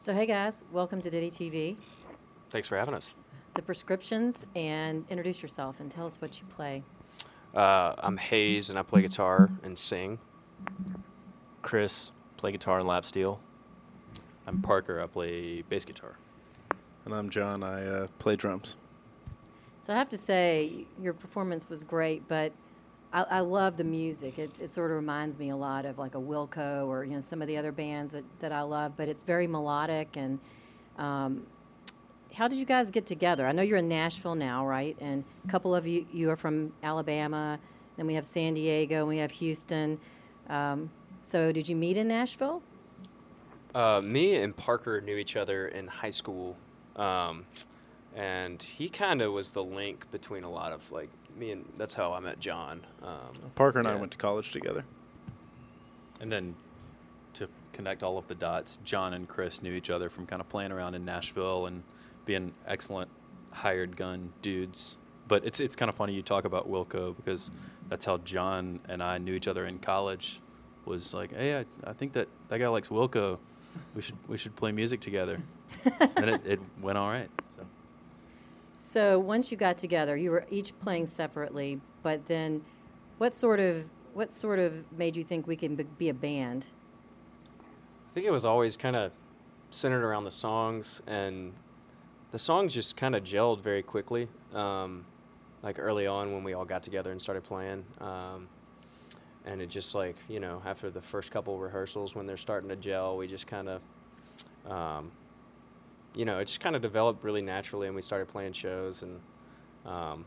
So, hey guys, welcome to DittyTV. Thanks for having us. The prescriptions, and introduce yourself and tell us what you play. Uh, I'm Hayes, and I play guitar and sing. Chris, play guitar and lap steel. I'm Parker. I play bass guitar. And I'm John. I uh, play drums. So, I have to say, your performance was great, but I, I love the music. It, it sort of reminds me a lot of like a Wilco or you know some of the other bands that, that I love. But it's very melodic. And um, how did you guys get together? I know you're in Nashville now, right? And a couple of you you are from Alabama. Then we have San Diego. and We have Houston. Um, so did you meet in Nashville? Uh, me and Parker knew each other in high school, um, and he kind of was the link between a lot of like me and that's how I met John. Um, Parker and I yeah. went to college together. And then to connect all of the dots, John and Chris knew each other from kind of playing around in Nashville and being excellent hired gun dudes. But it's it's kind of funny you talk about Wilco because that's how John and I knew each other in college. Was like, hey, I, I think that that guy likes Wilco. We should we should play music together. and it, it went all right. So. So once you got together, you were each playing separately, but then what sort of what sort of made you think we can be- a band? I think it was always kind of centered around the songs, and the songs just kind of gelled very quickly. Um, like early on when we all got together and started playing, um, and it just like you know after the first couple rehearsals when they're starting to gel, we just kind of, um, you know, it just kind of developed really naturally, and we started playing shows and. Um,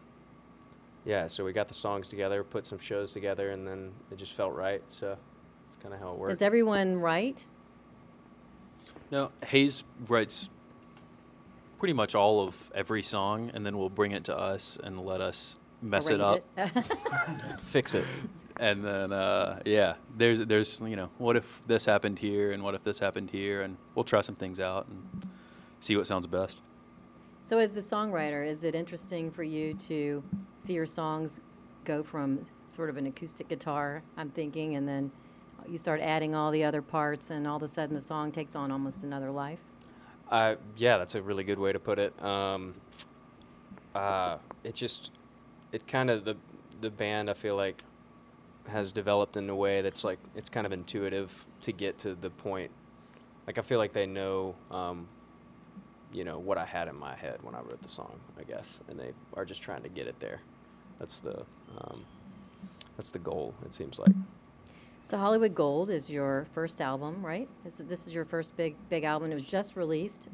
yeah, so we got the songs together, put some shows together, and then it just felt right. So it's kind of how it worked. Does everyone write? No, Hayes writes pretty much all of every song, and then we'll bring it to us and let us mess it up. It? Fix it. And then, uh, yeah, there's, there's, you know, what if this happened here, and what if this happened here, and we'll try some things out and see what sounds best. so as the songwriter, is it interesting for you to see your songs go from sort of an acoustic guitar, I'm thinking, and then you start adding all the other parts, and all of a sudden the song takes on almost another life? Uh, yeah, that's a really good way to put it. Um, uh, it just, it kind of the the band I feel like has developed in a way that's like it's kind of intuitive to get to the point. Like I feel like they know, um, you know, what I had in my head when I wrote the song, I guess, and they are just trying to get it there. That's the um, that's the goal. It seems like. So Hollywood Gold is your first album, right? Is this is your first big big album. It was just released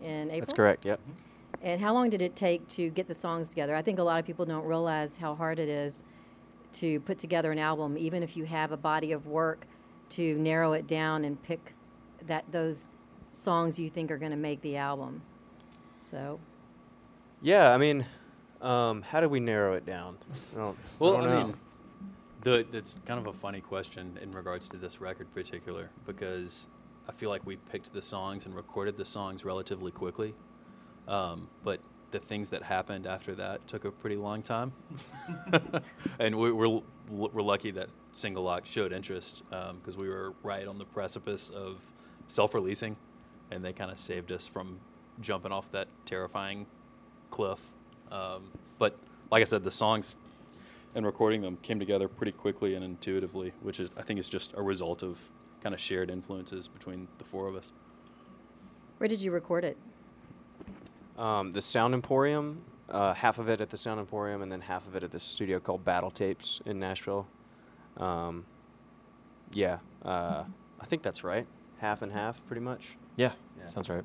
in April. That's correct. Yep. And how long did it take to get the songs together? I think a lot of people don't realize how hard it is to put together an album, even if you have a body of work, to narrow it down and pick that those songs you think are going to make the album. So. Yeah, I mean, um, how do we narrow it down? I don't, Well, I, don't I, mean, the it's kind of a funny question in regards to this record, in particular, because I feel like we picked the songs and recorded the songs relatively quickly, um, but the things that happened after that took a pretty long time, and we, we're we're lucky that Single Lock showed interest because we were right on the precipice of self-releasing, and they kind of saved us from jumping off that terrifying cliff. Um, but like I said, the songs and recording them came together pretty quickly and intuitively, which is I think is just a result of kind of shared influences between the four of us. where did you record it? Um, the Sound Emporium, uh, half of it at the Sound Emporium, and then half of it at this studio called Battle Tapes in Nashville. Um, yeah, uh, I think that's right. Half and half, pretty much. Yeah, Yeah. sounds right.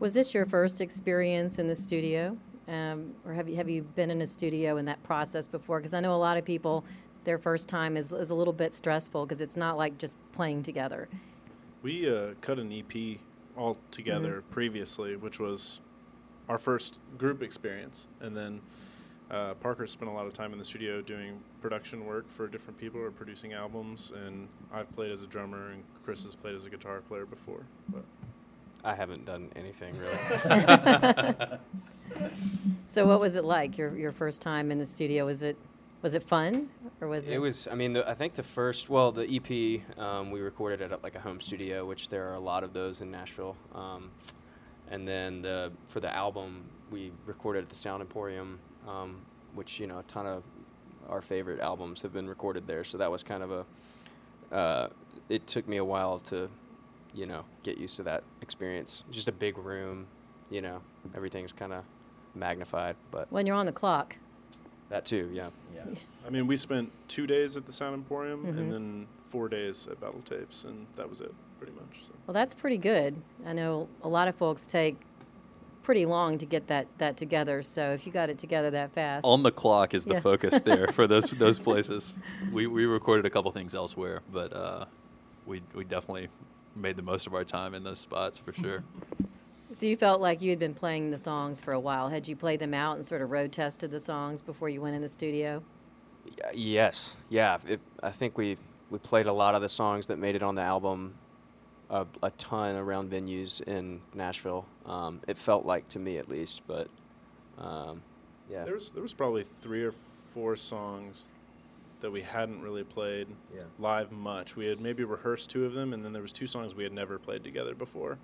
Was this your first experience in the studio, um, or have you have you been in a studio in that process before? Because I know a lot of people, their first time is, is a little bit stressful because it's not like just playing together. We uh, cut an EP all together previously, which was our first group experience, and then uh, Parker spent a lot of time in the studio doing production work for different people or producing albums, and I've played as a drummer, and Chris has played as a guitar player before. But I haven't done anything really. So what was it like your your first time in the studio? Was it was it fun or was it? It was. I mean, the, I think the first. Well, the EP um, we recorded at like a home studio, which there are a lot of those in Nashville. Um, and then the for the album we recorded at the Sound Emporium, um, which you know a ton of our favorite albums have been recorded there. So that was kind of a. Uh, it took me a while to, you know, get used to that experience. It's Just a big room, you know, everything's kind of magnified, but when you're on the clock. that too, yeah. Yeah. I mean, we spent two days at the Sound Emporium, Mhm. and then four days at Battle Tapes, and that was it, pretty much. So. Well, that's pretty good. I know a lot of folks take pretty long to get that that together. So if you got it together that fast, On the clock is the Yeah. focus there for those those places. We we recorded a couple things elsewhere, but uh, we we definitely made the most of our time in those spots for sure. so you felt like you had been playing the songs for a while. Had you played them out and sort of road tested the songs before you went in the studio? Yes, yeah. It, I think we we played a lot of the songs that made it on the album, a, a ton around venues in Nashville. Um, it felt like to me at least, but um, yeah, There was there was probably three or four songs that we hadn't really played Yeah. live much. We had maybe rehearsed two of them, and then there was two songs we had never played together before.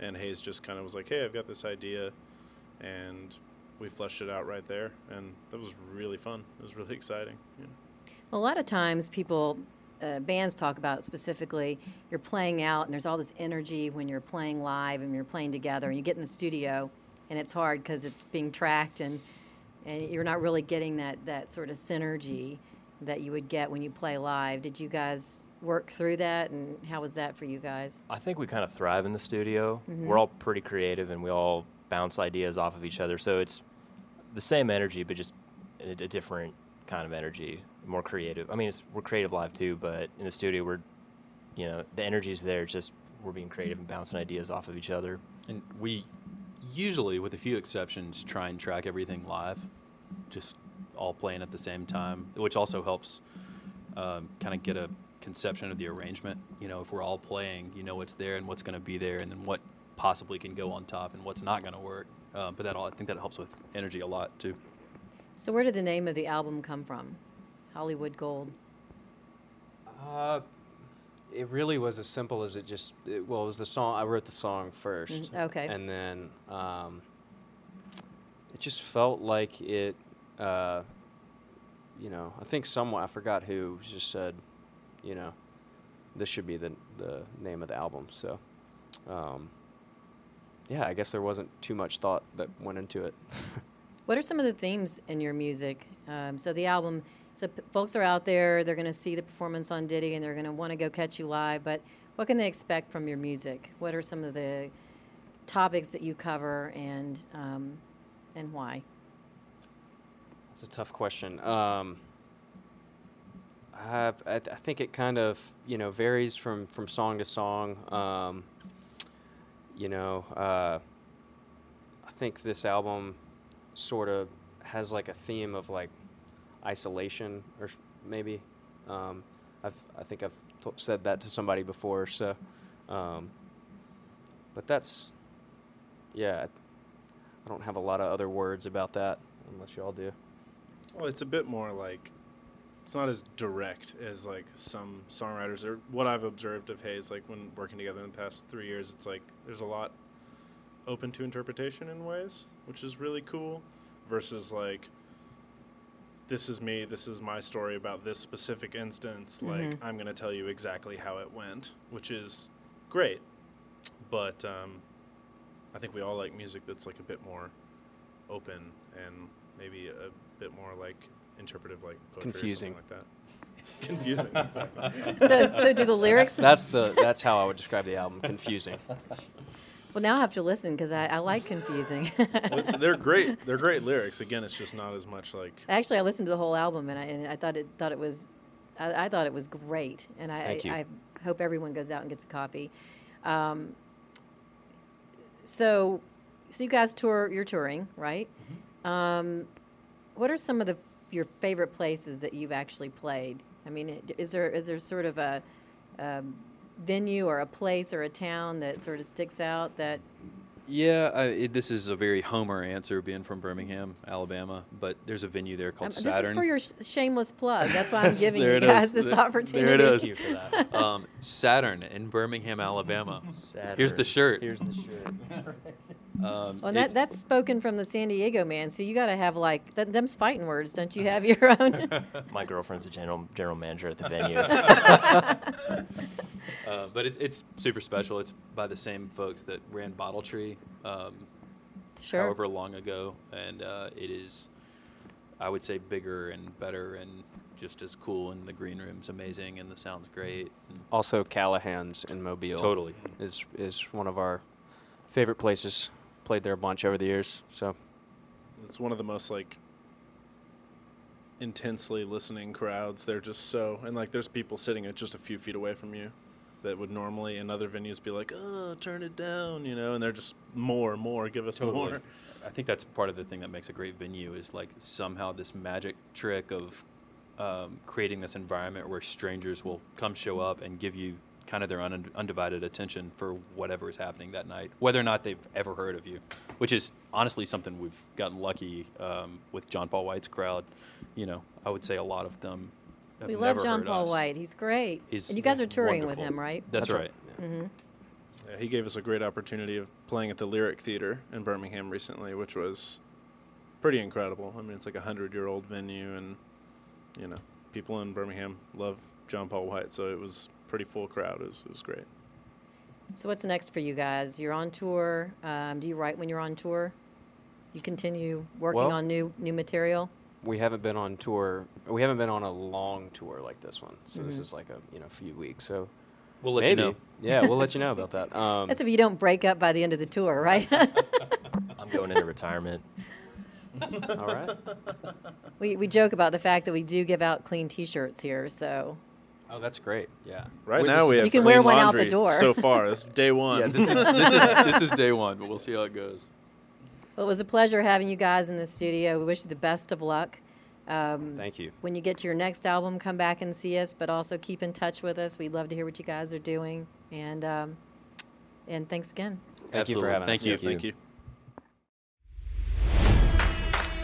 And Hayes just kind of was like, "Hey, I've got this idea," and we fleshed it out right there, and that was really fun. It was really exciting. You know. A lot of times, people, uh, bands talk about specifically, you're playing out and there's all this energy when you're playing live and you're playing together, and you get in the studio, and it's hard because it's being tracked and and you're not really getting that that sort of synergy that you would get when you play live. Did you guys work through that, and how was that for you guys? I think we kind of thrive in the studio. Mhm. We're all pretty creative and we all bounce ideas off of each other. So it's the same energy, but just a, a different kind of energy, more creative. I mean, it's, we're creative live too, but in the studio, we're, you know, the energy's there. It's just we're being creative and bouncing ideas off of each other. And we usually, with a few exceptions, try and track everything live, just all playing at the same time, which also helps um, kind of get a conception of the arrangement. You know, if we're all playing, you know what's there and what's going to be there, and then what possibly can go on top and what's not going to work. Uh, but that all, I think that helps with energy a lot too. So, where did the name of the album come from? Hollywood Gold. Uh, it really was as simple as it just. It, well, it was the song. I wrote the song first. Mm, okay. And then um, it just felt like it. Uh, you know, I think someone I forgot who just said, you know, this should be the the name of the album. So, um, yeah, I guess there wasn't too much thought that went into it. What are some of the themes in your music? Um, so the album, so p- folks are out there, they're going to see the performance on Ditty, and they're going to want to go catch you live. But what can they expect from your music? What are some of the topics that you cover, and um, and why? That's a tough question. Um, I, I, th- I think it kind of you know varies from from song to song. Um, you know, uh, I think this album sort of has like a theme of like isolation, or maybe. Um, I've I think I've t- said that to somebody before. So, um, but that's yeah. I don't have a lot of other words about that unless y'all do. Well, it's a bit more like it's not as direct as like some songwriters or what I've observed of Hayes. Like when working together in the past three years, it's like there's a lot open to interpretation in ways, which is really cool. Versus like this is me, this is my story about this specific instance. Like Mhm. I'm gonna tell you exactly how it went, which is great. But um, I think we all like music that's like a bit more open and maybe a bit more like interpretive, like poetry Confusing. or like that. Confusing, exactly. So, so do the lyrics? That's the that's how I would describe the album. Confusing. Well, now I have to listen because I, I like confusing. Well, they're great. They're great lyrics. Again, it's just not as much like. Actually, I listened to the whole album, and I, and I thought it thought it was, I, I thought it was great, and I, Thank you. I, I hope everyone goes out and gets a copy. Um, so, so you guys tour. You're touring, right? Um, what are some of the your favorite places that you've actually played? I mean, is there is there sort of a, a venue or a place or a town that sort of sticks out that Yeah, I, it, this is a very Homer answer, being from Birmingham, Alabama. But there's a venue there um, called this Saturn. is for your sh- shameless plug. That's why I'm giving you guys is. this There- opportunity. there it is. Thank you for that. um, Saturn in Birmingham, Alabama. Saturn. Here's the shirt. Here's the shirt. Um, Well, that, that's spoken from the San Diego man. So you got to have like th- them's fighting words. Don't you have your own? My girlfriend's the general general manager at the venue. Uh, but it's it's super special. It's by the same folks that ran Bottle Tree, um, sure. however long ago, and uh, it is, I would say, bigger and better and just as cool. And the green room's amazing, and the sound's great. Also, Callaghan's in Mobile. Totally. is is one of our favorite places. Played there a bunch over the years. So It's one of the most like intensely listening crowds. They're just so and like there's people sitting at just a few feet away from you that would normally in other venues be like, "Oh, turn it down," you know, and they're just more, more, give us Totally. more. I think that's part of the thing that makes a great venue is like somehow this magic trick of um, creating this environment where strangers will come show up and give you kind of their un- undivided attention for whatever is happening that night, whether or not they've ever heard of you, which is honestly something we've gotten lucky um, with John Paul White's crowd. You know, I would say a lot of them. Have we never love John heard Paul us. White. He's great. He's and you guys are touring with him, right? That's, That's right. right. Mm-hmm. Yeah, he gave us a great opportunity of playing at the Lyric Theater in Birmingham recently, which was pretty incredible. I mean, it's like a hundred-year-old venue, and you know, people in Birmingham love John Paul White, so it was pretty full crowd. It was, it was great. So what's next for you guys? You're on tour. Um, do you write when you're on tour? You continue working Well- on new new material. we haven't been on tour. We haven't been on a long tour like this one. So this Mm-hmm. is like a you know few weeks. So We'll let maybe. you know. Yeah, we'll let you know about that. Um, That's if you don't break up by the end of the tour, right? I'm going into retirement. all right. we we joke about the fact that we do give out clean T-shirts here, so Oh, that's great. Yeah. Right We- now we have You can clean wear one out the door. so far. This day one. Yeah, this is, this is this is day one, but we'll see how it goes. well, it was a pleasure having you guys in the studio. We wish you the best of luck. Um, Thank you. when you get to your next album, come back and see us, but also keep in touch with us. We'd love to hear what you guys are doing, and um, and thanks again. Thank you for Absolutely. having Thank us. you. Yeah, thank you.